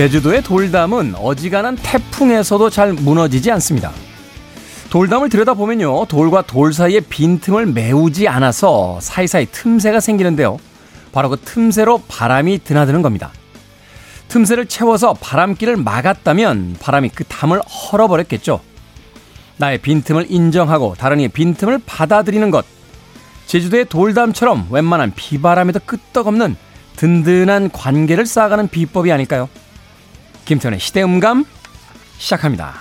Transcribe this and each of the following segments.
제주도의 돌담은 어지간한 태풍에서도 잘 무너지지 않습니다. 돌담을 들여다보면요. 돌과 돌 사이에 빈틈을 메우지 않아서 사이사이 틈새가 생기는데요. 바로 그 틈새로 바람이 드나드는 겁니다. 틈새를 채워서 바람길을 막았다면 바람이 그 담을 헐어버렸겠죠. 나의 빈틈을 인정하고 다른 이의 빈틈을 받아들이는 것. 제주도의 돌담처럼 웬만한 비바람에도 끄떡없는 든든한 관계를 쌓아가는 비법이 아닐까요? 김태훈의 시대음감 시작합니다.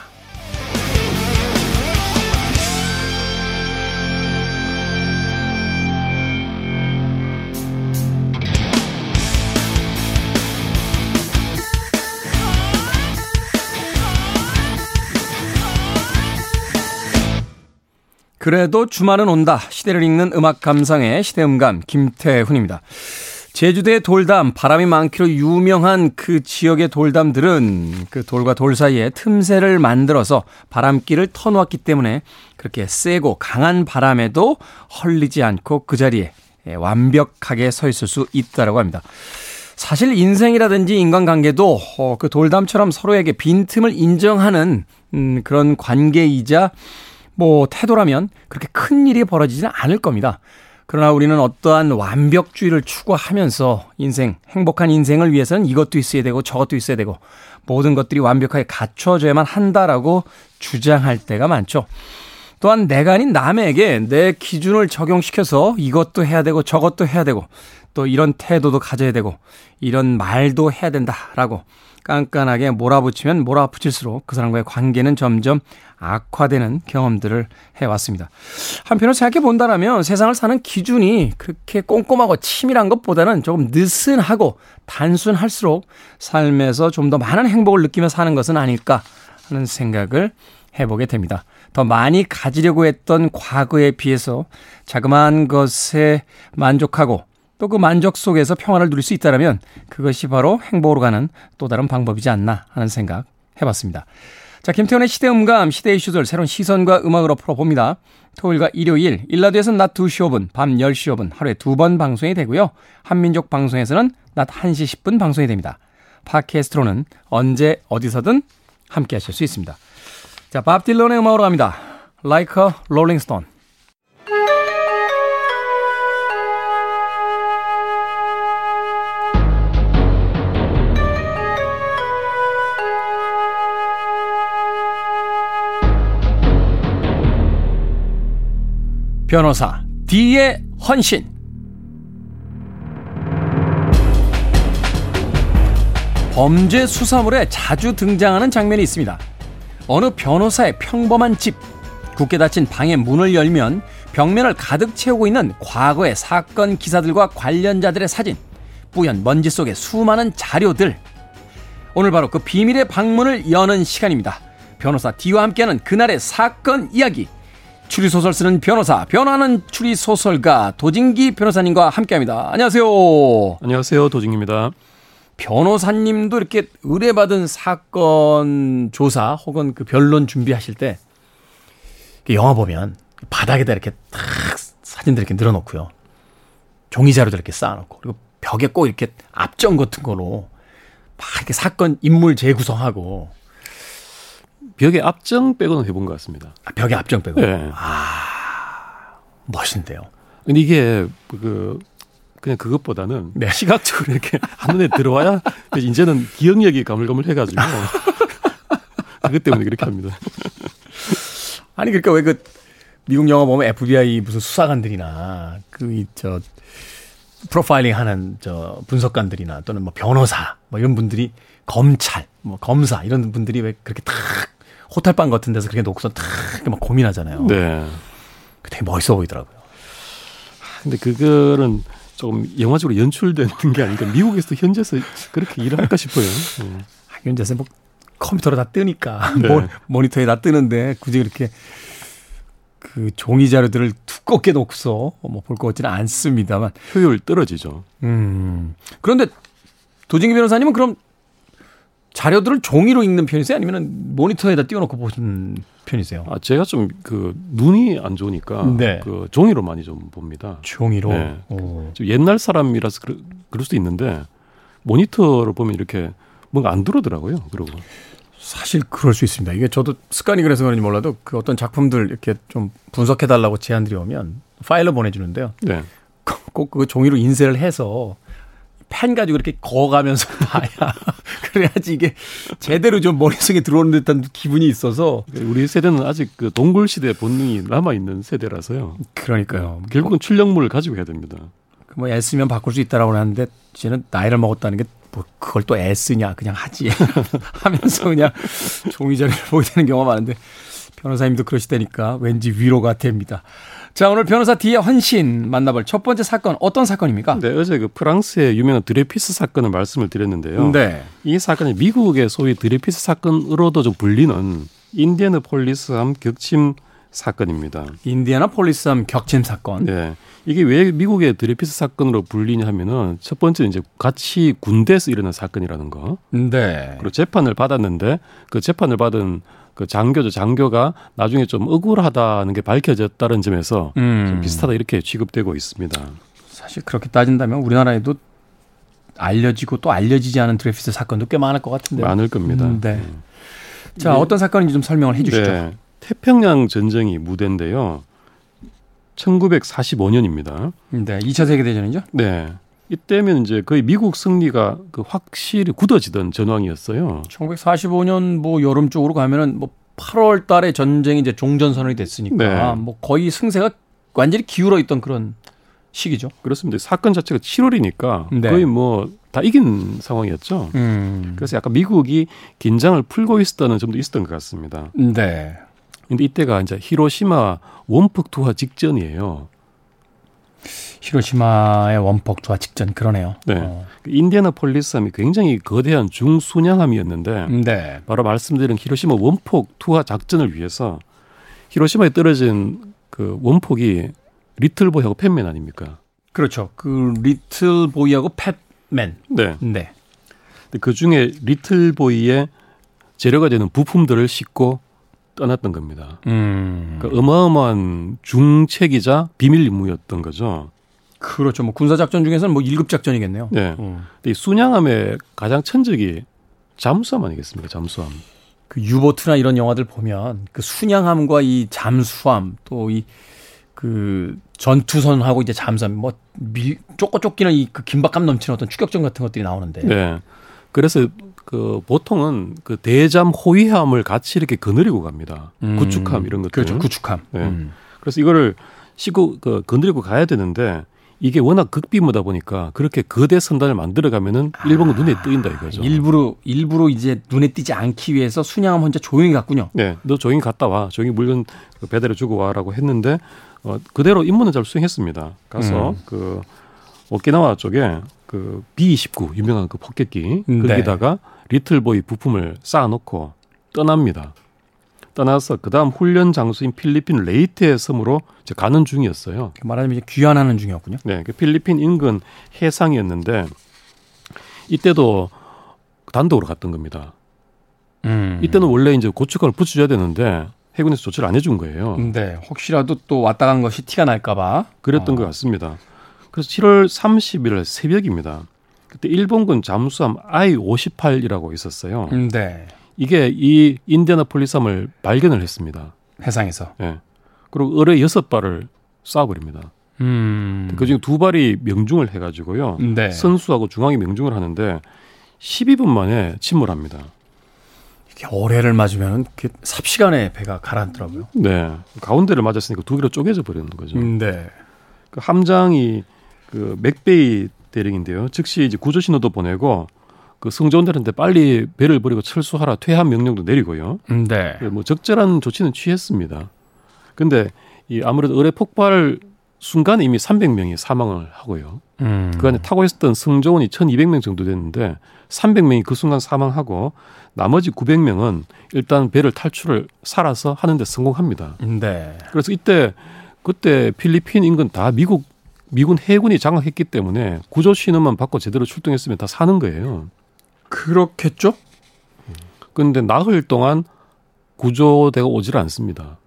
그래도 주말은 온다. 시대를 읽는 음악 감상의 시대음감 김태훈입니다. 제주도의 돌담, 바람이 많기로 유명한 그 지역의 돌담들은 그 돌과 돌 사이에 틈새를 만들어서 바람길을 터놓았기 때문에 그렇게 세고 강한 바람에도 헐리지 않고 그 자리에 완벽하게 서 있을 수 있다라고 합니다. 사실 인생이라든지 인간관계도 어, 그 돌담처럼 서로에게 빈틈을 인정하는 음, 그런 관계이자 뭐 태도라면 그렇게 큰 일이 벌어지지는 않을 겁니다. 그러나 우리는 어떠한 완벽주의를 추구하면서 인생, 행복한 인생을 위해서는 이것도 있어야 되고 저것도 있어야 되고 모든 것들이 완벽하게 갖춰져야만 한다라고 주장할 때가 많죠. 또한 내가 아닌 남에게 내 기준을 적용시켜서 이것도 해야 되고 저것도 해야 되고 또 이런 태도도 가져야 되고 이런 말도 해야 된다라고 깐깐하게 몰아붙이면 몰아붙일수록 그 사람과의 관계는 점점 악화되는 경험들을 해왔습니다. 한편으로 생각해 본다면 세상을 사는 기준이 그렇게 꼼꼼하고 치밀한 것보다는 조금 느슨하고 단순할수록 삶에서 좀 더 많은 행복을 느끼며 사는 것은 아닐까 하는 생각을 해보게 됩니다. 더 많이 가지려고 했던 과거에 비해서 자그마한 것에 만족하고 또 그 만족 속에서 평화를 누릴 수 있다면 그것이 바로 행복으로 가는 또 다른 방법이지 않나 하는 생각 해봤습니다. 자, 김태훈의 시대 음감, 시대 이슈들 새로운 시선과 음악으로 풀어봅니다. 토요일과 일요일, 일라드에서는 낮 2시 5분, 밤 10시 5분 하루에 두 번 방송이 되고요. 한민족 방송에서는 낮 1시 10분 방송이 됩니다. 팟캐스트로는 언제 어디서든 함께 하실 수 있습니다. 자, 밥 딜런의 음악으로 갑니다. Like a Rolling Stone. 변호사 D의 헌신 범죄 수사물에 자주 등장하는 장면이 있습니다. 어느 변호사의 평범한 집, 굳게 닫힌 방의 문을 열면 벽면을 가득 채우고 있는 과거의 사건 기사들과 관련자들의 사진, 뿌연 먼지 속에 수많은 자료들. 오늘 바로 그 비밀의 방문을 여는 시간입니다. 변호사 D와 함께하는 그날의 사건 이야기. 추리소설 쓰는 변호사, 변호하는 추리소설가 도진기 변호사님과 함께 합니다. 안녕하세요. 안녕하세요. 도진기입니다. 변호사님도 이렇게 의뢰받은 사건 조사 혹은 그 변론 준비하실 때 영화 보면 바닥에다 이렇게 탁 사진들 이렇게 늘어놓고요. 종이 자료들 이렇게 쌓아놓고 그리고 벽에 꼭 이렇게 앞정 같은 거로 막 이렇게 사건 인물 재구성하고 벽에 앞정 빼고는 해본 것 같습니다. 아, 벽에 앞정 빼고. 네. 아 멋있는데요. 근데 이게 그 그냥 그것보다는 네. 시각적으로 이렇게 한눈에 들어와야 이제는 기억력이 가물가물해가지고 그것 때문에 그렇게 합니다. 아니 그러니까 왜 그 미국 영화 보면 FBI 무슨 수사관들이나 그저 프로파일링 하는 저 분석관들이나 또는 뭐 변호사 뭐 이런 분들이 검찰 뭐 검사 이런 분들이 왜 그렇게 탁 호텔방 같은 데서 그렇게 놓고서 탁막 고민하잖아요. 네. 되게 멋있어 보이더라고요. 근데 그거는 조금 영화적으로 연출되는 게 아닌가. 미국에서 현재서 그렇게 일을 할까 싶어요. 네. 현재서 뭐 컴퓨터로 다 뜨니까 네. 모, 모니터에 다 뜨는데 굳이 그렇게 그 종이 자료들을 두껍게 놓고서 뭐 볼 것 같지는 않습니다만 효율 떨어지죠. 음. 그런데 도진기 변호사님은 그럼 자료들을 종이로 읽는 편이세요? 아니면 모니터에다 띄워놓고 보시는 편이세요? 아, 제가 좀 그 눈이 안 좋으니까 네. 그 종이로 많이 좀 봅니다. 종이로? 네. 좀 옛날 사람이라서 그럴, 그럴 수도 있는데 모니터를 보면 이렇게 뭔가 안 들어오더라고요. 그러고. 사실 그럴 수 있습니다. 이게 저도 습관이 그래서 그런지 몰라도 그 어떤 작품들 이렇게 좀 분석해 달라고 제안들이 오면 파일로 보내주는데요. 네. 꼭 그 종이로 인쇄를 해서 펜 가지고 이렇게 거가면서 봐야 그래야지 이게 제대로 좀 머릿속에 들어오는 듯한 기분이 있어서 우리 세대는 아직 그 동굴 시대 본능이 남아 있는 세대라서요. 그러니까요. 결국은 출력물을 가지고 해야 됩니다. 그뭐 애쓰면 바꿀 수 있다라고 하는데 이제는 나이를 먹었다는 게 뭐 그걸 또 애쓰냐 그냥 하지 하면서 그냥 종이 자료를 보게 되는 경우가 많은데 변호사님도 그러시다니까 왠지 위로가 됩니다. 자, 오늘 변호사 D의 헌신 만나볼 첫 번째 사건 어떤 사건입니까? 네, 어제 그 프랑스의 유명한 드레퓌스 사건을 말씀을 드렸는데요. 네. 이 사건이 미국의 소위 드레퓌스 사건으로도 좀 불리는 인디애나 폴리스함 격침 사건입니다. 인디애나 폴리스함 격침 사건. 네. 이게 왜 미국의 드레피스 사건으로 불리냐 하면은 첫 번째 이제 같이 군대에서 일어난 사건이라는 거. 네. 그리고 재판을 받았는데 그 재판을 받은 그 장교죠. 장교가 나중에 좀 억울하다는 게 밝혀졌다는 점에서 음. 좀 비슷하다 이렇게 취급되고 있습니다. 사실 그렇게 따진다면 우리나라에도 알려지고 또 알려지지 않은 드레피스 사건도 꽤 많을 것 같은데. 많을 겁니다. 음, 네. 음. 자, 네. 어떤 사건인지 좀 설명을 해 주시죠. 네. 태평양 전쟁이 무대인데요. 1945년입니다. 네, 2차 세계 대전이죠? 네. 이때면 이제 거의 미국 승리가 그 확실히 굳어지던 전황이었어요. 1945년 뭐 여름 쪽으로 가면은 뭐 8월 달에 전쟁이 이제 종전선언이 됐으니까 네. 뭐 거의 승세가 완전히 기울어 있던 그런 시기죠. 그렇습니다. 사건 자체가 7월이니까 네. 거의 뭐 다 이긴 상황이었죠. 음. 그래서 약간 미국이 긴장을 풀고 있었다는 점도 있었던 것 같습니다. 네. 근데 이때가 이제 히로시마 원폭 투하 직전이에요. 히로시마의 원폭 투하 직전 그러네요. 네. 어. 그 인디애나폴리스함이 굉장히 거대한 중순양함이었는데 네. 바로 말씀드린 히로시마 원폭 투하 작전을 위해서 히로시마에 떨어진 그 원폭이 리틀보이하고 팻맨 아닙니까? 그렇죠. 그 리틀보이하고 팻맨. 네. 네. 그 중에 리틀보이의 재료가 되는 부품들을 싣고 떠났던 겁니다. 음. 그러니까 어마어마한 중책이자 비밀 임무였던 거죠. 그렇죠. 뭐 군사 작전 중에서는 뭐 1급 작전이겠네요. 네. 음. 이 순양함의 가장 천적이 잠수함 아니겠습니까? 잠수함. 그 유보트나 이런 영화들 보면 그 순양함과 이 잠수함 또 이 그 전투선하고 이제 잠수함 뭐 밀, 쫓고 쫓기는 이 그 긴박감 넘치는 어떤 추격전 같은 것들이 나오는데. 네. 그래서 그 보통은 그 대잠 호위함을 같이 이렇게 거느리고 갑니다. 음. 구축함 이런 것들. 그렇죠. 구축함. 네. 음. 그래서 이거를 시고 그 거느리고 가야 되는데 이게 워낙 극비무다 보니까 그렇게 거대 선단을 만들어 가면은 일본은 아, 눈에 띄인다 이거죠. 일부러 일부러 이제 눈에 띄지 않기 위해서 순양함 혼자 조용히 갔군요. 네, 너 조용히 갔다 와, 조용히 물건 그 배달해 주고 와라고 했는데 어, 그대로 임무는 잘 수행했습니다. 가서 음. 그 오키나와 쪽에 그 B29 유명한 그 폭격기 네. 거기다가 리틀보이 부품을 쌓아놓고 떠납니다. 떠나서 그다음 훈련 장소인 필리핀 레이테 섬으로 이제 가는 중이었어요. 말하자면 이제 귀환하는 중이었군요. 네, 그 필리핀 인근 해상이었는데 이때도 단독으로 갔던 겁니다. 음. 이때는 원래 이제 구축함을 붙여줘야 되는데 해군에서 조치를 안 해준 거예요. 네, 혹시라도 또 왔다 간 것이 티가 날까봐 그랬던 어. 것 같습니다. 그래서 7월 30일 새벽입니다. 그때 일본군 잠수함 I-58이라고 있었어요. 음, 네. 이게 이 인디애나폴리스 함을 발견을 했습니다. 해상에서. 예. 네. 그리고 어뢰 여섯 발을 쏴버립니다. 음. 그중에 두 발이 명중을 해가지고요. 네. 선수하고 중앙이 명중을 하는데 12분 만에 침몰합니다. 이게 어뢰를 맞으면 삽시간에 배가 가라앉더라고요. 네. 가운데를 맞았으니까 두 개로 쪼개져 버리는 거죠. 음, 네. 그 함장이 그 맥베이 대령인데요. 즉시 이제 구조 신호도 보내고 그 승조원들한테 빨리 배를 버리고 철수하라 퇴한 명령도 내리고요. 음, 네. 그뭐 적절한 조치는 취했습니다. 근데 이 아무래도 의뢰 폭발 순간 이미 300명이 사망을 하고요. 음. 그 안에 타고 있었던 승조원이 1,200명 정도 됐는데 300명이 그 순간 사망하고 나머지 900명은 일단 배를 탈출을 살아서 하는데 성공합니다. 네. 그래서 이때 그때 필리핀 인근 다 미국 미군 해군이 장악했기 때문에 구조 신호만 받고 제대로 출동했으면 다 사는 거예요. 그렇겠죠? 그런데 나흘 동안 구조대가 오질 않습니다.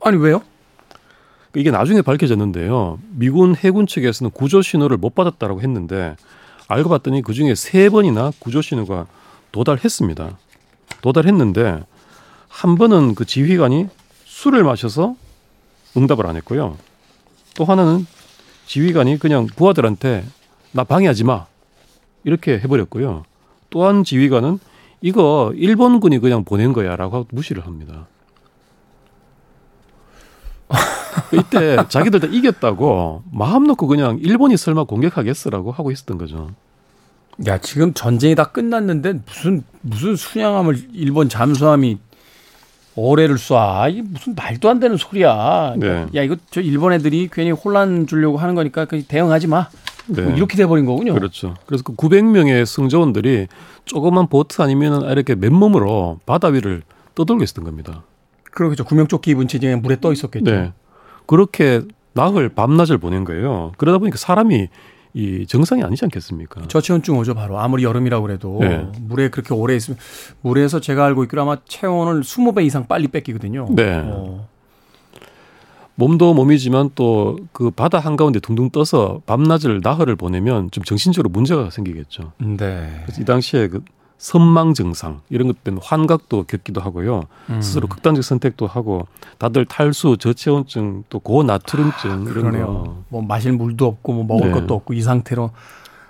아니 왜요? 이게 나중에 밝혀졌는데요. 미군 해군 측에서는 구조 신호를 못 받았다라고 했는데 알고 봤더니 그 중에 세 번이나 구조 신호가 도달했습니다. 도달했는데 한 번은 그 지휘관이 술을 마셔서 응답을 안 했고요. 또 하나는 지휘관이 그냥 부하들한테 나 방해하지 마 이렇게 해버렸고요. 또한 지휘관은 이거 일본군이 그냥 보낸 거야라고 무시를 합니다. 이때 자기들 다 이겼다고 마음 놓고 그냥 일본이 설마 공격하겠어라고 하고 있었던 거죠. 야 지금 전쟁이 다 끝났는데 무슨 무슨 순양함을 일본 잠수함이 어뢰를 쏴. 이게 무슨 말도 안 되는 소리야. 네. 야 이거 저 일본 애들이 괜히 혼란 주려고 하는 거니까 그 대응하지 마. 네. 뭐 이렇게 돼버린 거군요. 그렇죠. 그래서 그 900명의 승조원들이 조그만 보트 아니면 이렇게 맨몸으로 바다 위를 떠돌고 있었던 겁니다. 그렇겠죠. 구명조끼 입은 채 물에 떠 있었겠죠. 네. 그렇게 나흘 밤낮을 보낸 거예요. 그러다 보니까 사람이 이 정상이 아니지 않겠습니까? 저체온증 오죠 바로 아무리 여름이라고 그래도 네. 물에 그렇게 오래 있으면 물에서 제가 알고 있기로 아마 체온을 20배 이상 빨리 뺏기거든요. 네. 어. 몸도 몸이지만 또 그 바다 한가운데 둥둥 떠서 밤낮을 나흘을 보내면 좀 정신적으로 문제가 생기겠죠. 네. 그래서 이 당시에 그 선망 증상 이런 것 때문에 환각도 겪기도 하고요. 음. 스스로 극단적 선택도 하고 다들 탈수, 저체온증, 또 고나트륨증 아, 이런 거. 뭐 마실 물도 없고 뭐 먹을 네. 것도 없고 이 상태로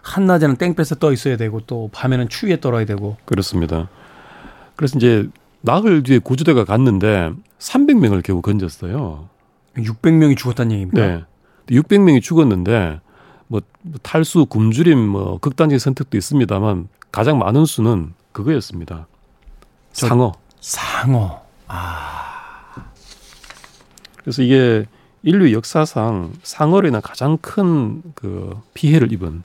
한낮에는 땡볕에 떠 있어야 되고 또 밤에는 추위에 떨어야 되고. 그렇습니다. 그래서 이제 나흘 뒤에 구조대가 갔는데 300명을 겨우 건졌어요. 600명이 죽었다는 얘기입니다. 네. 600명이 죽었는데 뭐 탈수, 굶주림, 뭐 극단적 선택도 있습니다만 가장 많은 수는 그거였습니다. 상어. 상어. 아. 그래서 이게 인류 역사상 상어로 인한 가장 큰 그 피해를 입은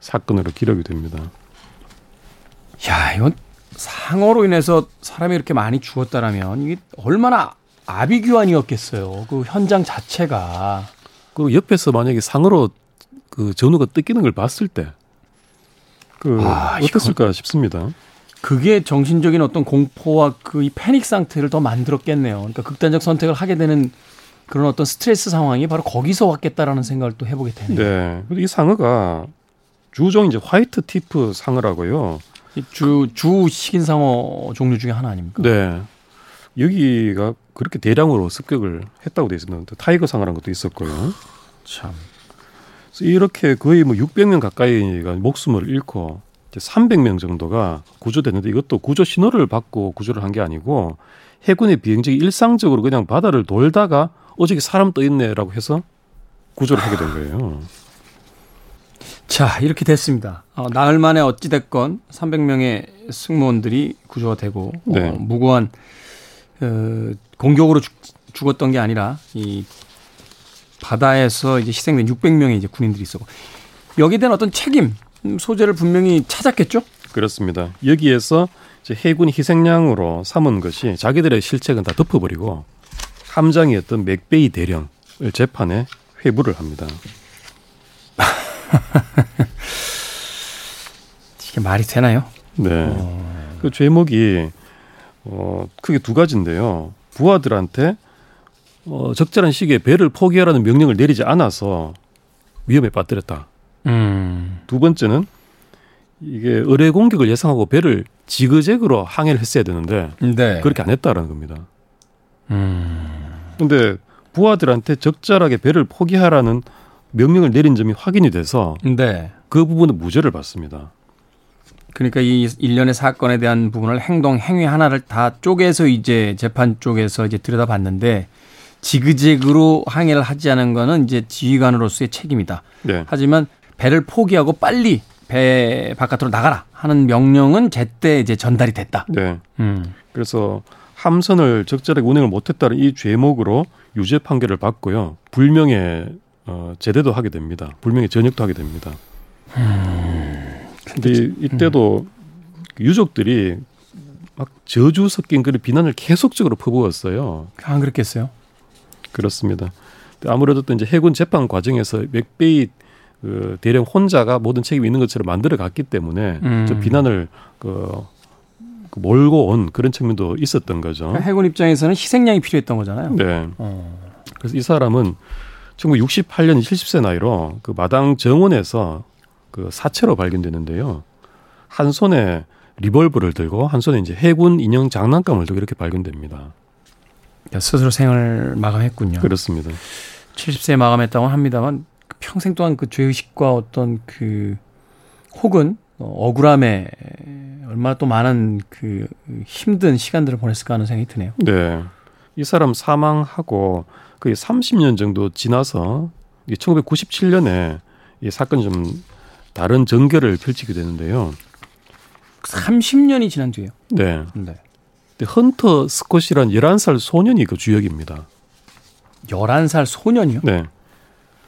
사건으로 기록이 됩니다. 야, 이건 상어로 인해서 사람이 이렇게 많이 죽었다라면 이게 얼마나 아비규환이었겠어요. 그 현장 자체가. 그리고 옆에서 만약에 상어로 그 전우가 뜯기는 걸 봤을 때 그 아, 어땠을까 싶습니다. 그게 정신적인 어떤 공포와 그 이 패닉 상태를 더 만들었겠네요. 그러니까 극단적 선택을 하게 되는 그런 어떤 스트레스 상황이 바로 거기서 왔겠다라는 생각을 또 해보게 되네요. 네. 이 상어가 주종 이제 whitetip 상어라고요. 주, 주 식인 상어 종류 중에 하나 아닙니까? 네. 여기가 그렇게 대량으로 습격을 했다고 돼 있습니다. tiger 상어라는 것도 있었고요. 참. 이렇게 거의 뭐 600명 가까이가 목숨을 잃고 이제 300명 정도가 구조됐는데 이것도 구조 신호를 받고 구조를 한 게 아니고 해군의 비행정이 일상적으로 그냥 바다를 돌다가 어저께 사람 떠 있네라고 해서 구조를 하게 된 거예요. 자, 이렇게 됐습니다. 어, 나흘 만에 어찌됐건 300명의 승무원들이 구조가 되고 어, 네. 어, 무고한 어, 공격으로 죽, 죽었던 게 아니라 이 바다에서 이제 희생된 600명의 이제 군인들이 있었고 여기에 대한 어떤 책임 소재를 분명히 찾았겠죠? 그렇습니다. 여기에서 해군 희생양으로 삼은 것이 자기들의 실책은 다 덮어버리고 함장이었던 맥베이 대령을 재판에 회부를 합니다. 이게 말이 되나요? 네. 어... 그 죄목이 어, 크게 두 가지인데요. 부하들한테 어, 적절한 시기에 배를 포기하라는 명령을 내리지 않아서 위험에 빠뜨렸다. 음. 두 번째는 이게 의뢰 공격을 예상하고 배를 지그재그로 항해를 했어야 되는데 네. 그렇게 안 했다라는 겁니다. 음. 근데 부하들한테 적절하게 배를 포기하라는 명령을 내린 점이 확인이 돼서 네. 그 부분은 무죄를 받습니다. 그러니까 이 일련의 사건에 대한 부분을 행동 행위 하나를 다 쪼개서 이제 재판 쪽에서 이제 들여다봤는데 지그재그로 항해를 하지 않은 거는 이제 지휘관으로서의 책임이다. 네. 하지만 배를 포기하고 빨리 배 바깥으로 나가라 하는 명령은 제때 이제 전달이 됐다. 네. 음. 그래서 함선을 적절하게 운행을 못했다는 이 죄목으로 유죄 판결을 받고요. 불명예 어, 제대도 하게 됩니다. 불명예 전역도 하게 됩니다. 음. 근데 이때도 음. 유족들이 막 저주 섞인 그런 비난을 계속적으로 퍼부었어요. 안 그랬겠어요? 그렇습니다. 아무래도 또 이제 해군 재판 과정에서 맥베이 그 대령 혼자가 모든 책임이 있는 것처럼 만들어 갔기 때문에 음. 좀 비난을 그, 그 몰고 온 그런 측면도 있었던 거죠. 그러니까 해군 입장에서는 희생양이 필요했던 거잖아요. 네. 어. 그래서 이 사람은 1968년 70세 나이로 그 마당 정원에서 그 사체로 발견되는데요. 한 손에 리볼브를 들고 한 손에 이제 해군 인형 장난감을 들고 이렇게 발견됩니다. 스스로 생을 마감했군요. 그렇습니다. 70세에 마감했다고 합니다만 평생 동안 그 죄의식과 어떤 그 혹은 억울함에 얼마나 또 많은 그 힘든 시간들을 보냈을까 하는 생각이 드네요. 네. 이 사람 사망하고 거의 30년 정도 지나서 1997년에 이 사건이 좀 다른 전개를 펼치게 되는데요. 30년이 지난 뒤에요. 네. 네. 헌터 스콧이란 11살 소년이 그 주역입니다. 11살 소년이요? 네.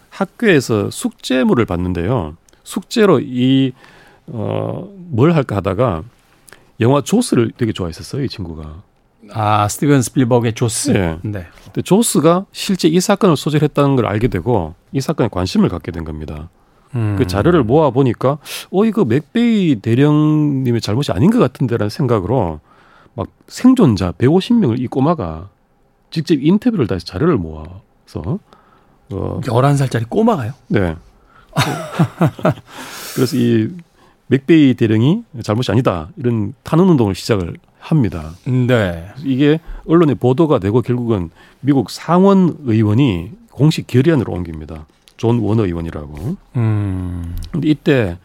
학교에서 숙제물을 받는데요. 숙제로 이, 어, 뭘 할까 하다가 영화 조스를 되게 좋아했었어요, 이 친구가. 아, 스티븐 스필버그의 조스? 네. 네. 근데 조스가 실제 이 사건을 소재했다는 걸 알게 되고 이 사건에 관심을 갖게 된 겁니다. 음. 그 자료를 모아 보니까 어 이거 맥베이 대령님의 잘못이 아닌 것 같은데라는 생각으로 막 생존자 150명을 이 꼬마가 직접 인터뷰를 다 해서 자료를 모아서 어 11살짜리 꼬마가요? 네. 그래서 이 맥베이 대령이 잘못이 아니다 이런 탄원 운동을 시작을 합니다. 네. 이게 언론에 보도가 되고 결국은 미국 상원 의원이 공식 결의안으로 옮깁니다. 존 워너 의원이라고. 음. 근데 이때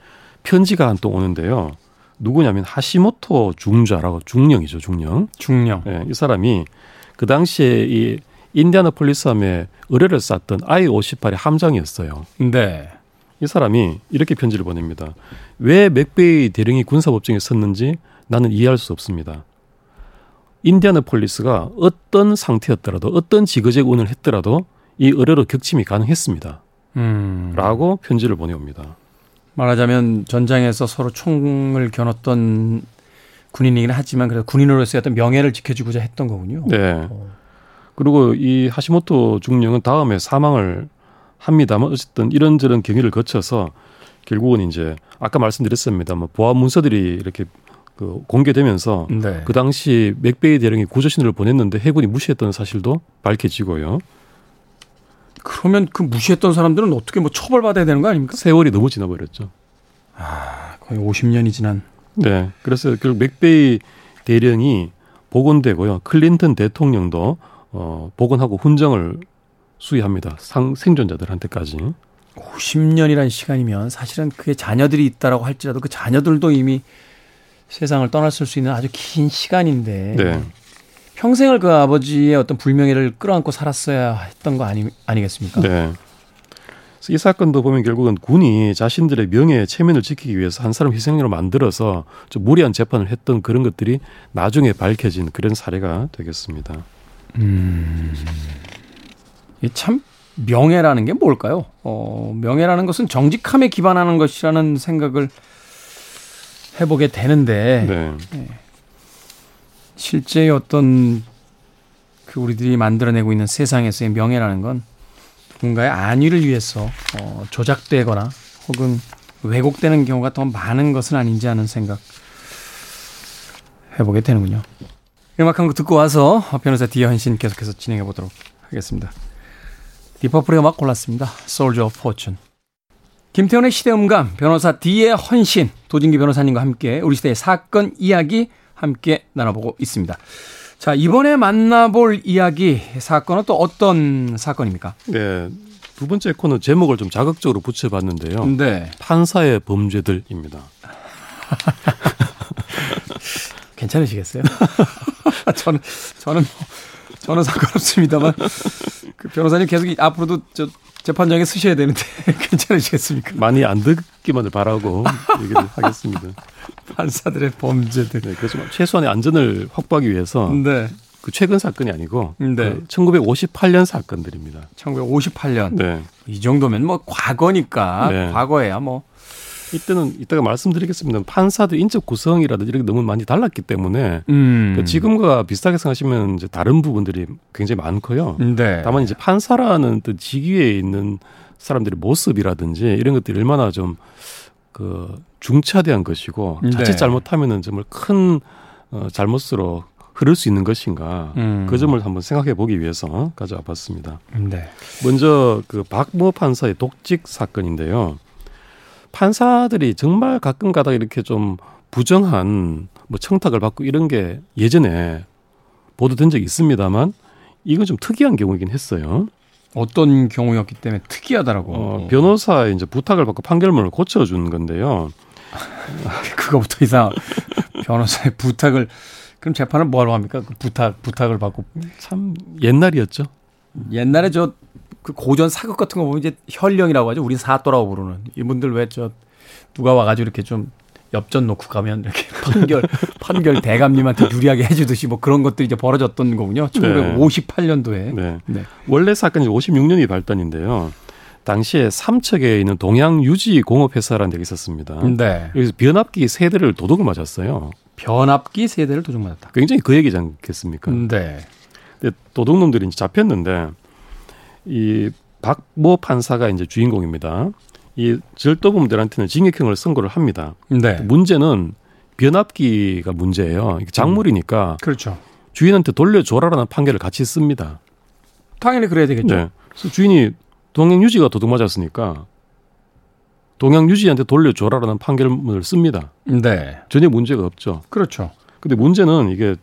편지가 한 통 오는데요. 누구냐면 하시모토 중좌라고 중령이죠, 중령. 중령. 예, 이 사람이 그 당시에 이 인디아나폴리스함에 어뢰를 쐈던 I-58의 함장이었어요. 네. 이 사람이 이렇게 편지를 보냅니다. 왜 맥베이 대령이 군사법정에 섰는지 나는 이해할 수 없습니다. 인디아나폴리스가 어떤 상태였더라도 어떤 지그재그 운을 했더라도 이 의뢰로 격침이 가능했습니다. 음. 라고 편지를 보내옵니다. 말하자면 전장에서 서로 총을 겨눴던 군인이긴 하지만 그래도 군인으로서의 어떤 명예를 지켜주고자 했던 거군요. 네. 어. 그리고 이 하시모토 중령은 다음에 사망을 합니다만 어쨌든 이런저런 경위를 거쳐서 결국은 이제 아까 말씀드렸습니다만 보안 문서들이 이렇게 그 공개되면서 네. 그 당시 맥베이 대령이 구조 신호를 보냈는데 해군이 무시했던 사실도 밝혀지고요. 그러면 그 무시했던 사람들은 어떻게 뭐 처벌받아야 되는 거 아닙니까? 세월이 너무 지나버렸죠. 아, 거의 50년이 지난. 네. 그래서 결국 맥베이 대령이 복원되고요. 클린턴 대통령도 어, 복원하고 훈장을 수여합니다. 상, 생존자들한테까지. 50년이라는 시간이면 사실은 그의 자녀들이 있다라고 할지라도 그 자녀들도 이미 세상을 떠났을 수 있는 아주 긴 시간인데 네. 평생을 그 아버지의 어떤 불명예를 끌어안고 살았어야 했던 거 아니, 아니겠습니까? 네. 이 사건도 보면 결국은 군이 자신들의 명예 체면을 지키기 위해서 한 사람 희생으로 만들어서 좀 무리한 재판을 했던 그런 것들이 나중에 밝혀진 그런 사례가 되겠습니다. 음. 참 명예라는 게 뭘까요? 어, 명예라는 것은 정직함에 기반하는 것이라는 생각을 해보게 되는데 네. 네. 실제 어떤 그 우리들이 만들어내고 있는 세상에서의 명예라는 건 누군가의 안위를 위해서 어, 조작되거나 혹은 왜곡되는 경우가 더 많은 것은 아닌지 하는 생각 해보게 되는군요. 음악 한 곡 듣고 와서 변호사 디어현 신 계속해서 진행해 보도록 하겠습니다. 디퍼플의 음악 골랐습니다. Soldier of Fortune. 김태훈의 시대음감, 변호사 D의 헌신, 도진기 변호사님과 함께 우리 시대의 사건 이야기 함께 나눠보고 있습니다. 자, 이번에 만나볼 이야기, 사건은 또 어떤 사건입니까? 네. 두 번째 코너 제목을 좀 자극적으로 붙여봤는데요. 네. 판사의 범죄들입니다. 괜찮으시겠어요? 저는, 저는, 뭐, 저는 상관없습니다만, 그 변호사님 계속 앞으로도 저 재판장에 쓰셔야 되는데 괜찮으시겠습니까? 많이 안 듣기만을 바라고 얘기를 하겠습니다. 판사들의 범죄들. 네, 그래서 최소한의 안전을 확보하기 위해서 네. 그 최근 사건이 아니고 네. 그 1958년 사건들입니다. 1958년. 네. 이 정도면 뭐 과거니까 네. 과거에야 뭐 이때는 이따가 말씀드리겠습니다. 판사들 인적 구성이라든지 이렇게 너무 많이 달랐기 때문에 음. 그 지금과 비슷하게 생각하시면 이제 다른 부분들이 굉장히 많고요. 네. 다만 이제 판사라는 또 직위에 있는 사람들의 모습이라든지 이런 것들이 얼마나 좀 그 중차대한 것이고 자칫 네. 잘못하면은 정말 큰 어, 잘못으로 흐를 수 있는 것인가 음. 그 점을 한번 생각해 보기 위해서 가져와 봤습니다. 네. 먼저 그 박모 판사의 독직 사건인데요. 판사들이 정말 가끔 가다 이렇게 좀 부정한 뭐 청탁을 받고 이런 게 예전에 보도된 적이 있습니다만 이건 좀 특이한 경우이긴 했어요. 어떤 경우였기 때문에 특이하다라고. 어, 변호사의 이제 부탁을 받고 판결문을 고쳐준 건데요. 그거부터 이상 변호사의 부탁을 그럼 재판을 뭐하러 합니까? 그 부탁 부탁을 받고 참 옛날이었죠. 옛날에 저 그 고전 사극 같은 거 보면 이제 혈령이라고 하죠. 우리 사또라고 부르는 이분들 왜 저 누가 와가지고 이렇게 좀 엽전 놓고 가면 이렇게 판결 판결 대감님한테 유리하게 해주듯이 뭐 그런 것들이 이제 벌어졌던 거군요. 1958년도에. 네. 네. 원래 사건이 56년이 발단인데요. 당시에 삼척에 있는 동양 유지 공업 회사라는 데가 있었습니다. 네. 여기서 변압기 세 대를 도둑을 맞았어요. 변압기 세 대를 도둑 맞았다. 굉장히 그 얘기지 않겠습니까? 네. 근데 도둑놈들이 이제 잡혔는데 이 박모 판사가 이제 주인공입니다. 이 절도범들한테는 징역형을 선고를 합니다. 네. 문제는 변압기가 문제예요. 작물이니까. 음. 그렇죠. 주인한테 돌려줘라라는 판결을 같이 씁니다. 당연히 그래야 되겠죠. 네. 그래서 주인이 동행 유지가 도둑 맞았으니까 동양 유지한테 돌려줘라라는 판결문을 씁니다. 네. 전혀 문제가 없죠. 그렇죠. 근데 문제는 이게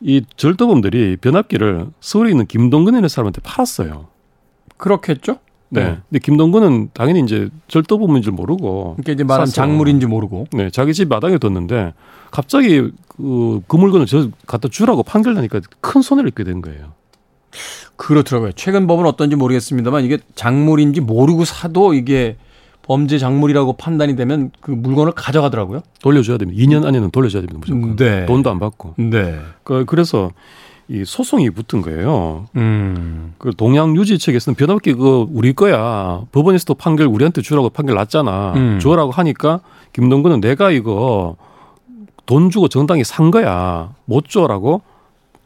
이 절도범들이 변압기를 서울에 있는 김동근이라는 사람한테 팔았어요. 그렇겠죠? 네. 네. 근데 김동근은 당연히 이제 절도범인 줄 모르고. 그러니까 이제 말한 작물인지 모르고. 네. 자기 집 마당에 뒀는데 갑자기 그, 그 물건을 저 갖다 주라고 판결 나니까 큰 손해를 입게 된 거예요. 그렇더라고요. 최근 법은 어떤지 모르겠습니다만 이게 작물인지 모르고 사도 이게 범죄 작물이라고 판단이 되면 그 물건을 가져가더라고요. 돌려줘야 됩니다. 2년 안에는 돌려줘야 됩니다. 무조건. 네. 돈도 안 받고. 네. 그, 그래서 이 소송이 붙은 거예요. 음. 그 동양 유지 측에서는 변압기 그거 우리 거야. 법원에서도 판결 우리한테 주라고 판결 났잖아. 음. 줘라고 하니까 김동근은 내가 이거 돈 주고 정당히 산 거야. 못 줘라고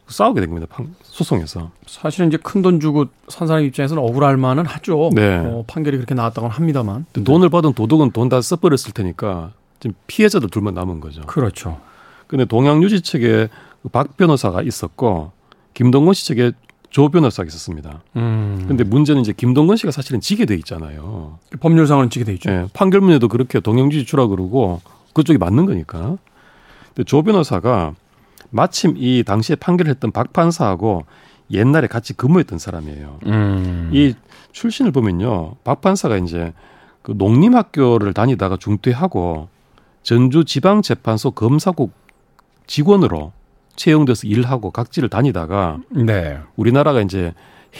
싸우게 된 겁니다. 소송에서. 사실은 이제 큰 돈 주고 산 사람 입장에서는 억울할 만은 하죠. 네. 어, 판결이 그렇게 나왔다고는 합니다만. 돈을 받은 도둑은 돈 다 써버렸을 테니까 지금 피해자들 둘만 남은 거죠. 그렇죠. 근데 동양유지 측에 박 변호사가 있었고 김동건 씨 측에 조 변호사가 있었습니다. 음. 근데 문제는 이제 김동건 씨가 사실은 지게 돼 있잖아요. 법률상은 지게 돼 있죠. 네, 판결문에도 그렇게 동양유지 주라 그러고 그쪽이 맞는 거니까. 근데 조 변호사가 마침 이 당시에 판결했던 박 판사하고 옛날에 같이 근무했던 사람이에요. 음. 이 출신을 보면요. 박 판사가 이제 그 농림학교를 다니다가 중퇴하고 전주 지방재판소 검사국 직원으로 채용돼서 일하고 각지를 다니다가 네. 우리나라가 이제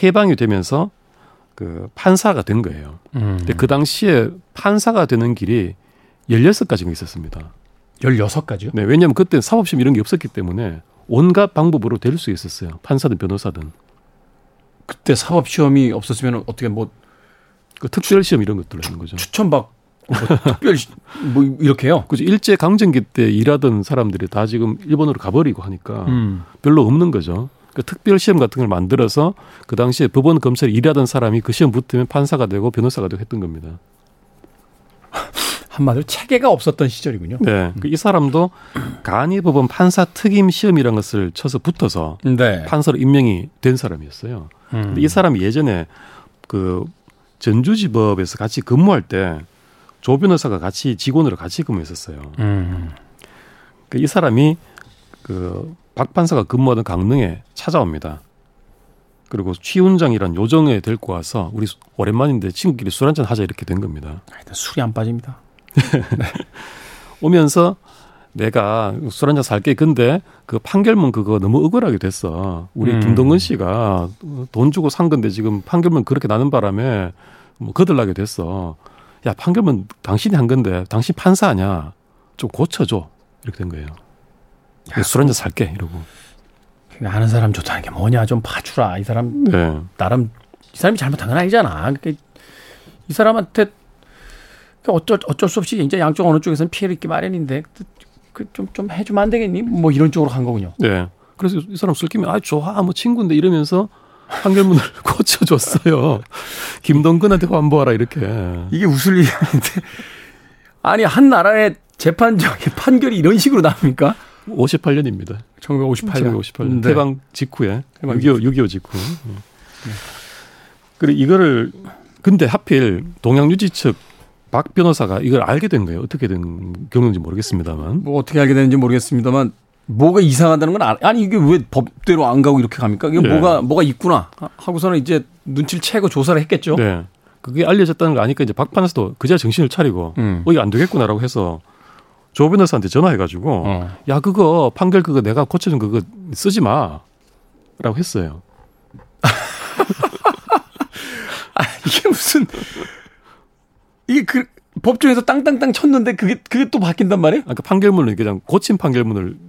해방이 되면서 그 판사가 된 거예요. 음. 근데 그 당시에 판사가 되는 길이 16가지가 있었습니다. 16가지요? 네, 왜냐하면 그때 사법시험 이런 게 없었기 때문에 온갖 방법으로 될 수 있었어요. 판사든 변호사든. 그때 사법시험이 없었으면 어떻게 뭐. 그 특별시험 이런 것들로 하는 거죠. 추천받 뭐 특별 뭐 이렇게요. 그죠. 일제 강점기 때 일하던 사람들이 다 지금 일본으로 가버리고 하니까 음. 별로 없는 거죠. 그 특별 시험 같은 걸 만들어서 그 당시에 법원 검찰이 일하던 사람이 그 시험 붙으면 판사가 되고 변호사가 되고 했던 겁니다. 한마디로 체계가 없었던 시절이군요. 네. 그이 사람도 간이 법원 판사 특임 시험이라는 것을 쳐서 붙어서 네. 판사로 임명이 된 사람이었어요. 음. 근데 이 사람이 예전에 그 전주지법에서 같이 근무할 때 조 변호사가 같이 직원으로 같이 근무했었어요. 음. 그이 사람이 그 박 판사가 근무하던 강릉에 찾아옵니다. 그리고 취훈장이란 요정에 데리고 와서 우리 오랜만인데 친구끼리 술 한잔 하자 이렇게 된 겁니다. 술이 안 빠집니다. 네. 오면서 내가 술 한잔 살게 근데 그 판결문 그거 너무 억울하게 됐어. 우리 음. 김동근 씨가 돈 주고 산 건데 지금 판결문 그렇게 나는 바람에 뭐 거들나게 됐어. 야 판결문 당신이 한 건데 당신 판사 아냐? 좀 고쳐줘 이렇게 된 거예요. 술 한잔 살게 이러고. 아는 사람 좋다는 게 뭐냐 좀 봐주라 이 사람 네. 나름 이 사람이 잘못한 건 아니잖아. 그러니까 이 사람한테 그 어쩔 어쩔 수 없이 이제 양쪽 어느 쪽에서는 피해를 입기 마련인데 그좀좀 좀 해주면 안 되겠니? 뭐 이런 쪽으로 간 거군요. 네. 그래서 이 사람 술김에 아 좋아 뭐 친구인데 이러면서 판결문을 고쳐줬어요. 김동근한테 환보하라 이렇게. 이게 웃을 일이 아닌데 아니 한 나라의 재판정의 판결이 이런 식으로 나옵니까? 58년입니다. 1958년. 1958년. 네. 해방 직후에. 해방 6.25, 6.25 직후. 네. 그리고 이거를 근데 하필 동양유지 측 박 변호사가 이걸 알게 된 거예요. 어떻게 된 경우인지 모르겠습니다만. 뭐 어떻게 알게 되는지 모르겠습니다만 뭐가 이상하다는 건 아, 아니 이게 왜 법대로 안 가고 이렇게 갑니까? 이게 네. 뭐가 뭐가 있구나 하고서는 이제 눈치를 채고 조사를 했겠죠. 네. 그게 알려졌다는 거 아니까 이제 박 판사도 그제 정신을 차리고 음. 어 이거 안 되겠구나라고 해서 조 변호사한테 전화해가지고 어. 야 그거 판결 그거 내가 고쳐준 그거 쓰지 마라고 했어요. 아, 이게 무슨 이게 그 법정에서 땅땅땅 쳤는데 그게 그게 또 바뀐단 말이에요? 아까 판결문을 그냥 고친 판결문을 그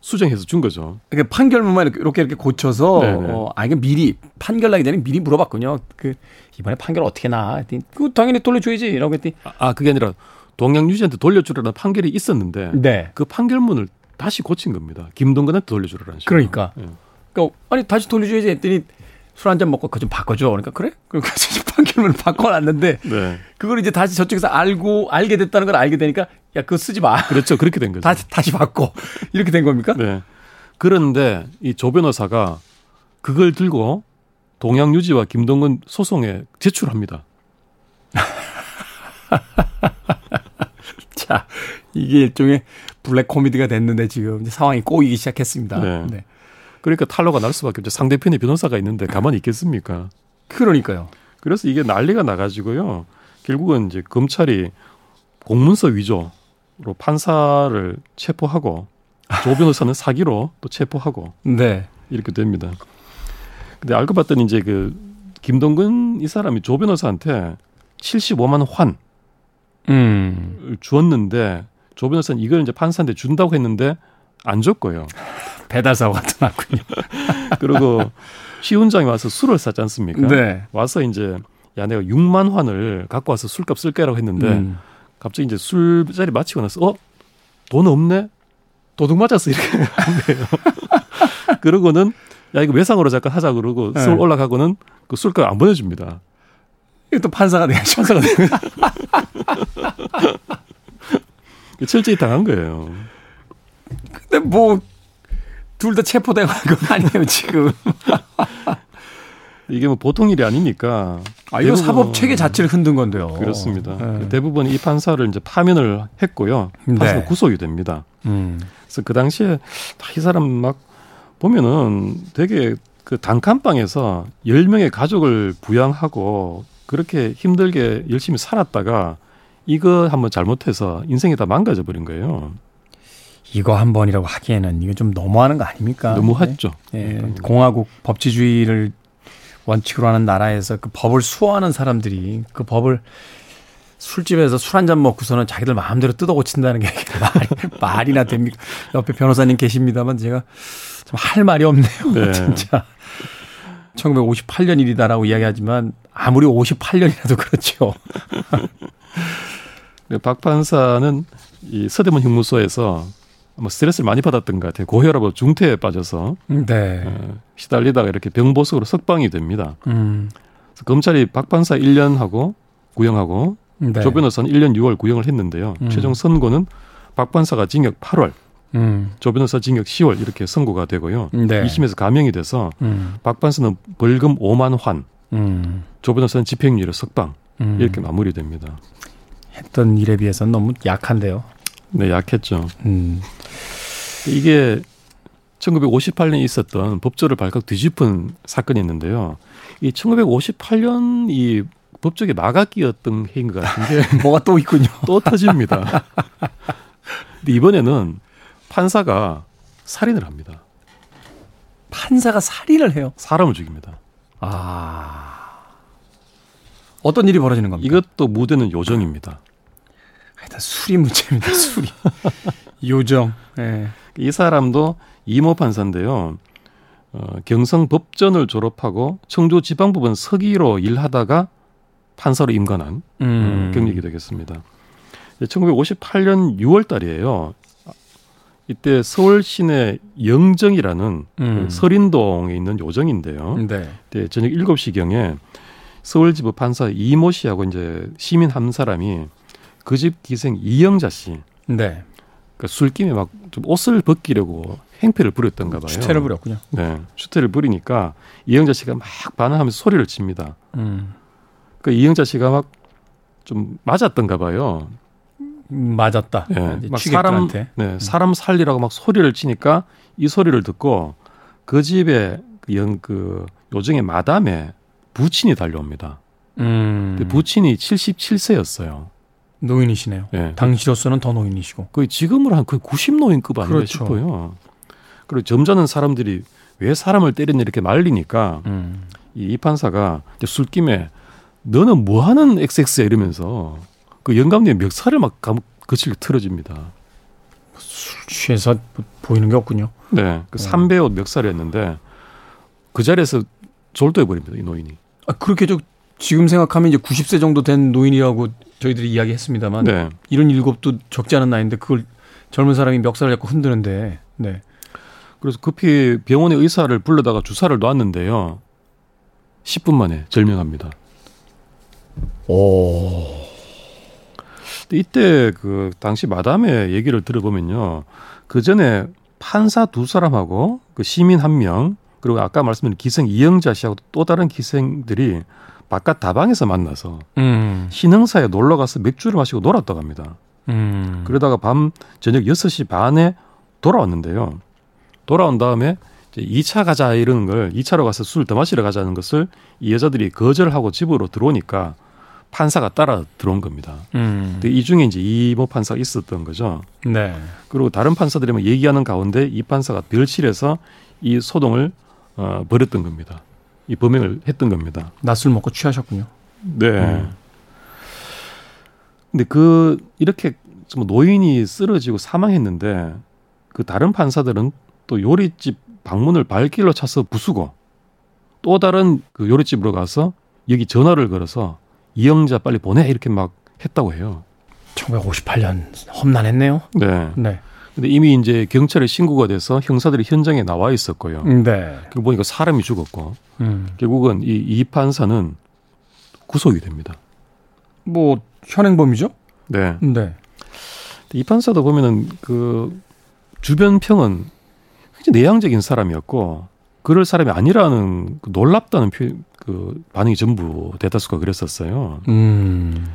수정해서 준 거죠. 그러니까 판결문만 이렇게 이렇게 고쳐서 어, 아 이게 미리 판결 나기 전에 미리 물어봤군요. 그 이번에 판결 어떻게 나? 그 당연히 돌려줘야지라고 했더니 아, 아 그게 아니라 동양 유지한테 돌려주라는 판결이 있었는데 네. 그 판결문을 다시 고친 겁니다. 김동근한테 돌려주라는 식으로. 그러니까. 예. 그러니까 아니 다시 돌려줘야지 했더니 술 한 잔 먹고 그거 좀 바꿔줘. 그러니까 그래? 그러니까 판결문을 바꿔놨는데 네. 그걸 이제 다시 저쪽에서 알고 알게 됐다는 걸 알게 되니까 야 그거 쓰지 마. 그렇죠. 그렇게 된 거죠. 다시 다시 바꿔 이렇게 된 겁니까? 네. 그런데 이 조 변호사가 그걸 들고 동양유지와 김동근 소송에 제출합니다. 자, 이게 일종의 블랙 코미디가 됐는데 지금 상황이 꼬이기 시작했습니다. 네. 네. 그러니까 탈로가 날 수밖에 없죠. 상대편에 변호사가 있는데 가만히 있겠습니까? 그러니까요. 그래서 이게 난리가 나가지고요. 결국은 이제 검찰이 공문서 위조 로 판사를 체포하고 조 변호사는 사기로 또 체포하고 네. 이렇게 됩니다. 근데 알고 봤더니 이제 그 김동근 이 사람이 조 변호사한테 75만 환 음. 주었는데 조 변호사는 이걸 이제 판사한테 준다고 했는데 안 줬고요. 배달사고가 나왔군요. 그리고 시운장이 와서 술을 샀지 않습니까? 네. 와서 이제 야 내가 6만 환을 갖고 와서 술값 쓸게라고 했는데 음. 갑자기 이제 술자리 마치고 나서 어? 돈 없네? 도둑 맞았어 이렇게 한 거예요. 그러고는 야 이거 외상으로 잠깐 하자 그러고 네. 서울 올라가고는 그 술값 안 보내줍니다. 이또 판사가 돼야죠. 판사가 돼. 철저히 당한 거예요. 근데 뭐 둘 다 체포된 거 아니에요 지금. 이게 뭐 보통 일이 아니니까. 아, 이거 사법 체계 자체를 흔든 건데요. 그렇습니다. 네. 대부분 이 판사를 이제 파면을 했고요. 판사가 네. 구속이 됩니다. 음. 그래서 그 당시에 이 사람 막 보면은 되게 그 단칸방에서 10명의 가족을 부양하고 그렇게 힘들게 열심히 살았다가 이거 한번 잘못해서 인생이 다 망가져 버린 거예요. 이거 한 번이라고 하기에는 이거 좀 너무하는 거 아닙니까? 너무했죠. 네. 네. 공화국 법치주의를 원칙으로 하는 나라에서 그 법을 수호하는 사람들이 그 법을 술집에서 술 한 잔 먹고서는 자기들 마음대로 뜯어 고친다는 게 말이, 말이나 됩니까? 옆에 변호사님 계십니다만 제가 좀 할 말이 없네요. 네. 진짜. 1958년 일이다라고 이야기하지만 아무리 58년이라도 그렇죠. 박 판사는 이 서대문 형무소에서 뭐 스트레스를 많이 받았던 것 같아요. 고혈압으로 중태에 빠져서 네. 어, 시달리다가 이렇게 병보석으로 석방이 됩니다. 음. 그래서 검찰이 박 판사 1년하고 구형하고 네. 조 변호사는 1년 6월 구형을 했는데요. 음. 최종 선고는 박 판사가 징역 8월, 음. 조 변호사 징역 10월 이렇게 선고가 되고요. 네. 2심에서 감형이 돼서 음. 박 판사는 벌금 5만 환, 음. 조 변호사는 집행유예 석방 음. 이렇게 마무리됩니다. 했던 일에 비해서는 너무 약한데요. 네, 약했죠. 음. 이게 1958년에 있었던 법조를 발칵 뒤집은 사건이 있는데요. 이 1958년 이 법조계 마각기였던 해인 것 같은데 뭐가 또 있군요. 또 터집니다. 근데 이번에는 판사가 살인을 합니다. 판사가 살인을 해요? 사람을 죽입니다. 아. 어떤 일이 벌어지는 겁니까? 이것도 무대는 요정입니다. 하여튼 술이 문제입니다. 술이. 요정. 네. 이 사람도 이모 판사인데요. 어, 경성 법전을 졸업하고 청주 지방법원 서기로 일하다가 판사로 임관한 음. 어, 경력이 되겠습니다. 1958년 6월 달이에요. 이때 서울 시내 영정이라는 음. 그 서린동에 있는 요정인데요. 네. 네 저녁 7시경에 서울지법 판사 이모 씨하고 이제 시민 한 사람이 그 집 기생 이영자 씨. 네. 그러니까 술김에 막 좀 옷을 벗기려고 행패를 부렸던가 봐요. 추태를 부렸군요. 네. 추태를 부리니까 이영자 씨가 막 반항하면서 소리를 칩니다. 음. 그 이영자 씨가 막 좀 맞았던가 봐요. 맞았다. 네, 막 사람, 네, 음. 사람 살리라고 막 소리를 치니까 이 소리를 듣고 그 집에 영, 그 요정의 마담에 부친이 달려옵니다. 음. 부친이 77세였어요. 노인이시네요. 네. 당시로서는 더 노인이시고. 거의 지금으로 한 거의 90노인급 아닌가 그렇죠. 싶어요. 그리고 점잖은 사람들이 왜 사람을 때리냐 이렇게 말리니까 음. 이, 이 판사가 술김에 너는 뭐 하는 XX야 이러면서 그 영감님의 멱살을 막 거칠게 틀어집니다. 술 취해서 보이는 게 없군요. 네. 그 3배옷 멱살이었는데 그 자리에서 졸도해 버립니다. 이 노인이. 아, 그렇게 저 지금 생각하면 이제 90세 정도 된 노인이라고 저희들이 이야기했습니다만 네. 이런 일곱도 적지 않은 나이인데 그걸 젊은 사람이 멱살을 잡고 흔드는데 네. 그래서 급히 병원의 의사를 불러다가 주사를 놨는데요. 10분 만에 절명합니다. 오. 이때 그 당시 마담의 얘기를 들어보면요. 그 전에 판사 두 사람하고 그 시민 한 명, 그리고 아까 말씀드린 기생 이영자 씨하고 또 다른 기생들이 바깥 다방에서 만나서 음. 신흥사에 놀러 가서 맥주를 마시고 놀았다고 합니다. 음. 그러다가 밤 저녁 6시 반에 돌아왔는데요. 돌아온 다음에 이제 2차 가자 이러는 걸 2차로 가서 술더 마시러 가자는 것을 이 여자들이 거절하고 집으로 들어오니까 판사가 따라 들어온 겁니다. 음. 이 중에 이제 이모 판사가 있었던 거죠. 네. 그리고 다른 판사들이 뭐 얘기하는 가운데 이 판사가 별실에서 이 소동을 어, 벌였던 겁니다. 이 범행을 했던 겁니다. 낮술 먹고 취하셨군요. 네. 음. 근데 그 이렇게 노인이 쓰러지고 사망했는데 그 다른 판사들은 또 요리집 방문을 발길로 차서 부수고 또 다른 그 요리집으로 가서 여기 전화를 걸어서 이영자 빨리 보내 이렇게 막 했다고 해요. 1958년 험난했네요. 네. 네. 근데 이미 이제 경찰에 신고가 돼서 형사들이 현장에 나와 있었고요. 네. 그 보니까 사람이 죽었고 음. 결국은 이, 이 판사는 구속이 됩니다. 뭐 현행범이죠? 네. 네. 이 판사도 보면은 그 주변 평은 굉장히 내향적인 사람이었고 그럴 사람이 아니라는 그 놀랍다는 표, 그 반응이 전부 대다수가 그랬었어요. 음.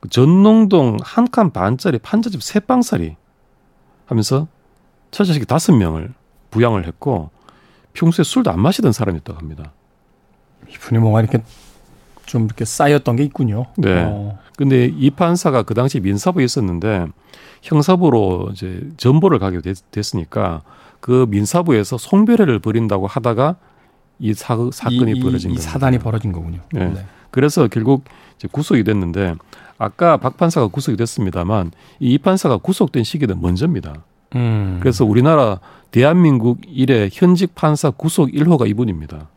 그 전농동 한 칸 반짜리 판자집 세 방짜리 하면서 처자식 다섯 명을 부양을 했고 평소에 술도 안 마시던 사람이었다고 합니다. 이분이 뭔가 이렇게 좀 이렇게 쌓였던 게 있군요. 네. 어. 근데 이 판사가 그 당시 민사부에 있었는데 형사부로 이제 전보를 가게 됐, 으니까그 민사부에서 송별회를 벌인다고 하다가 이 사, 사건이 이, 벌어진 거예요. 사단이 벌어진 거군요. 네. 네. 그래서 결국 구속이 됐는데 아까 박 판사가 구속이 됐습니다만 이 판사가 구속된 시기는 먼저입니다. 음. 그래서 우리나라 대한민국 이래 현직 판사 구속 1호가 이분입니다.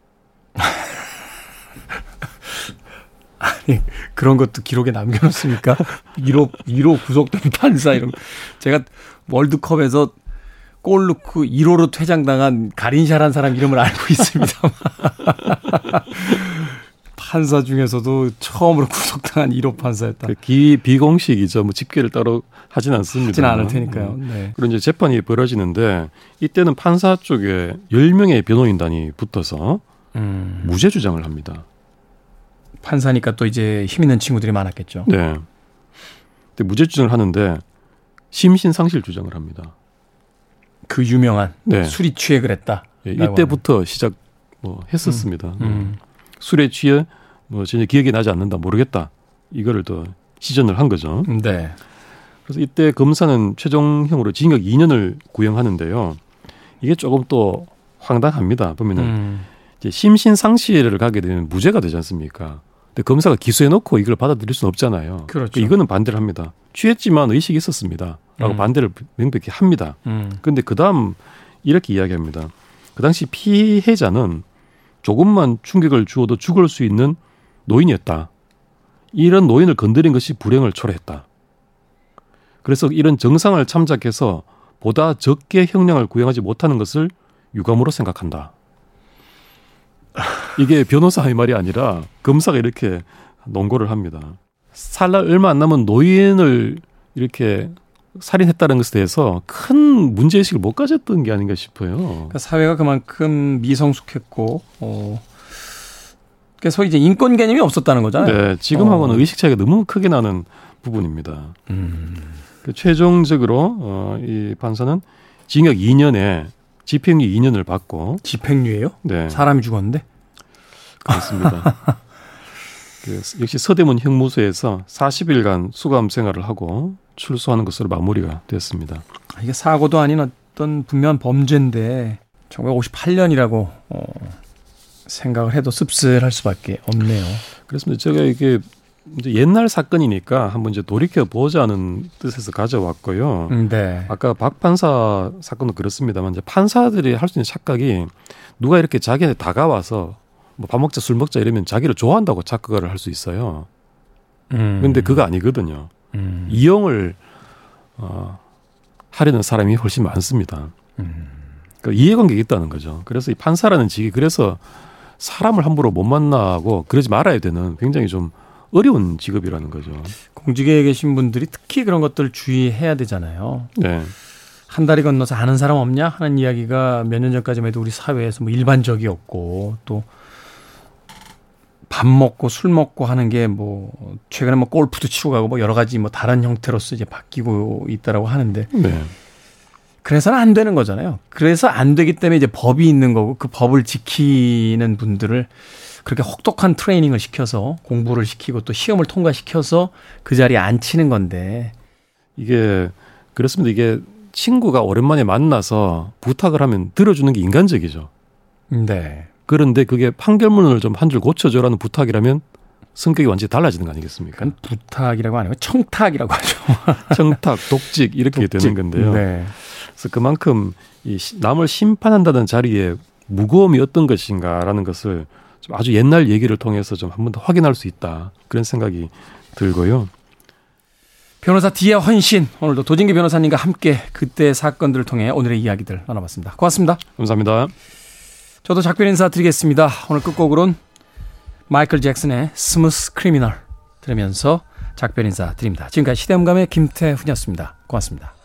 아니 그런 것도 기록에 남겨놓습니까? 1호 1호 구속된 판사 이런 제가 월드컵에서 골 넣고 1호로 퇴장당한 가린샤란 사람 이름을 알고 있습니다. 판사 중에서도 처음으로 구속당한 1호 판사였다. 그 기 비공식이죠. 뭐 집계를 따로 하진 않습니다. 하진 않을 테니까요. 음. 네. 그리고 이제 재판이 벌어지는데 이때는 판사 쪽에 10명의 변호인단이 붙어서 음. 무죄 주장을 합니다. 판사니까 또 이제 힘 있는 친구들이 많았겠죠. 네. 근데 무죄 주장을 하는데 심신상실 주장을 합니다. 그 유명한 네. 술이 취해 그랬다. 네, 이때부터 하는. 시작 뭐 했었습니다. 음. 음. 술에 취해 뭐 전혀 기억이 나지 않는다 모르겠다 이거를 더 시전을 한 거죠. 네. 그래서 이때 검사는 최종형으로 징역 2년을 구형하는데요. 이게 조금 또 황당합니다. 보면은 음. 이제 심신 상실을 가게 되면 무죄가 되지 않습니까? 근데 검사가 기소해놓고 이걸 받아들일 수는 없잖아요. 그렇죠. 이거는 반대를 합니다. 취했지만 의식이 있었습니다. 라고 음. 반대를 명백히 합니다. 음. 근데 그 다음 이렇게 이야기합니다. 그 당시 피해자는 조금만 충격을 주어도 죽을 수 있는 노인이었다. 이런 노인을 건드린 것이 불행을 초래했다. 그래서 이런 정상을 참작해서 보다 적게 형량을 구형하지 못하는 것을 유감으로 생각한다. 이게 변호사의 말이 아니라 검사가 이렇게 논거를 합니다. 살날 얼마 안 남은 노인을 이렇게 살인했다는 것에 대해서 큰 문제의식을 못 가졌던 게 아닌가 싶어요. 그러니까 사회가 그만큼 미성숙했고, 어, 그래서 이제 인권 개념이 없었다는 거잖아요. 네, 지금하고는 어. 의식 차이가 너무 크게 나는 부분입니다. 음. 그 최종적으로 어, 이 판사는 징역 2년에 집행유 2년을 받고 집행유예요? 네. 사람이 죽었는데? 그렇습니다. 그 역시 서대문 형무소에서 40일간 수감 생활을 하고 출소하는 것으로 마무리가 됐습니다. 이게 사고도 아닌 어떤 분명한 범죄인데 1958년이라고 어, 생각을 해도 씁쓸할 수밖에 없네요. 그렇습니다. 제가 이게 이제 옛날 사건이니까 한번 이제 돌이켜 보자는 뜻에서 가져왔고요. 음, 네. 아까 박 판사 사건도 그렇습니다만 이제 판사들이 할 수 있는 착각이 누가 이렇게 자기한테 다가와서 뭐 밥 먹자 술 먹자 이러면 자기를 좋아한다고 착각을 할 수 있어요. 음. 근데 그거 아니거든요. 음. 이용을 어, 하려는 사람이 훨씬 많습니다. 음. 그러니까 이해관계가 있다는 거죠. 그래서 이 판사라는 직이 그래서 사람을 함부로 못 만나고 그러지 말아야 되는 굉장히 좀 어려운 직업이라는 거죠. 공직에 계신 분들이 특히 그런 것들을 주의해야 되잖아요. 네. 한 다리 건너서 아는 사람 없냐 하는 이야기가 몇 년 전까지만 해도 우리 사회에서 뭐 일반적이었고 또 밥 먹고 술 먹고 하는 게 뭐 최근에 뭐 골프도 치고 가고 뭐 여러 가지 뭐 다른 형태로서 이제 바뀌고 있다라고 하는데 네. 그래서는 안 되는 거잖아요. 그래서 안 되기 때문에 이제 법이 있는 거고 그 법을 지키는 분들을 그렇게 혹독한 트레이닝을 시켜서 공부를 시키고 또 시험을 통과시켜서 그 자리에 앉히는 건데 이게 그렇습니다. 이게 친구가 오랜만에 만나서 부탁을 하면 들어주는 게 인간적이죠. 네. 그런데 그게 판결문을 좀 한 줄 고쳐줘라는 부탁이라면 성격이 완전히 달라지는 거 아니겠습니까? 부탁이라고 아니고 청탁이라고 하죠. 청탁, 독직 이렇게 독직. 되는 건데요. 네. 그래서 그만큼 이 남을 심판한다는 자리에 무거움이 어떤 것인가라는 것을 좀 아주 옛날 얘기를 통해서 좀 한 번 더 확인할 수 있다 그런 생각이 들고요. 변호사 D의 헌신 오늘도 도진기 변호사님과 함께 그때 사건들을 통해 오늘의 이야기들 나눠봤습니다. 고맙습니다. 감사합니다. 저도 작별 인사 드리겠습니다. 오늘 끝곡으론 마이클 잭슨의 Smooth Criminal 들으면서 작별 인사 드립니다. 지금까지 시대음감의 김태훈이었습니다. 고맙습니다.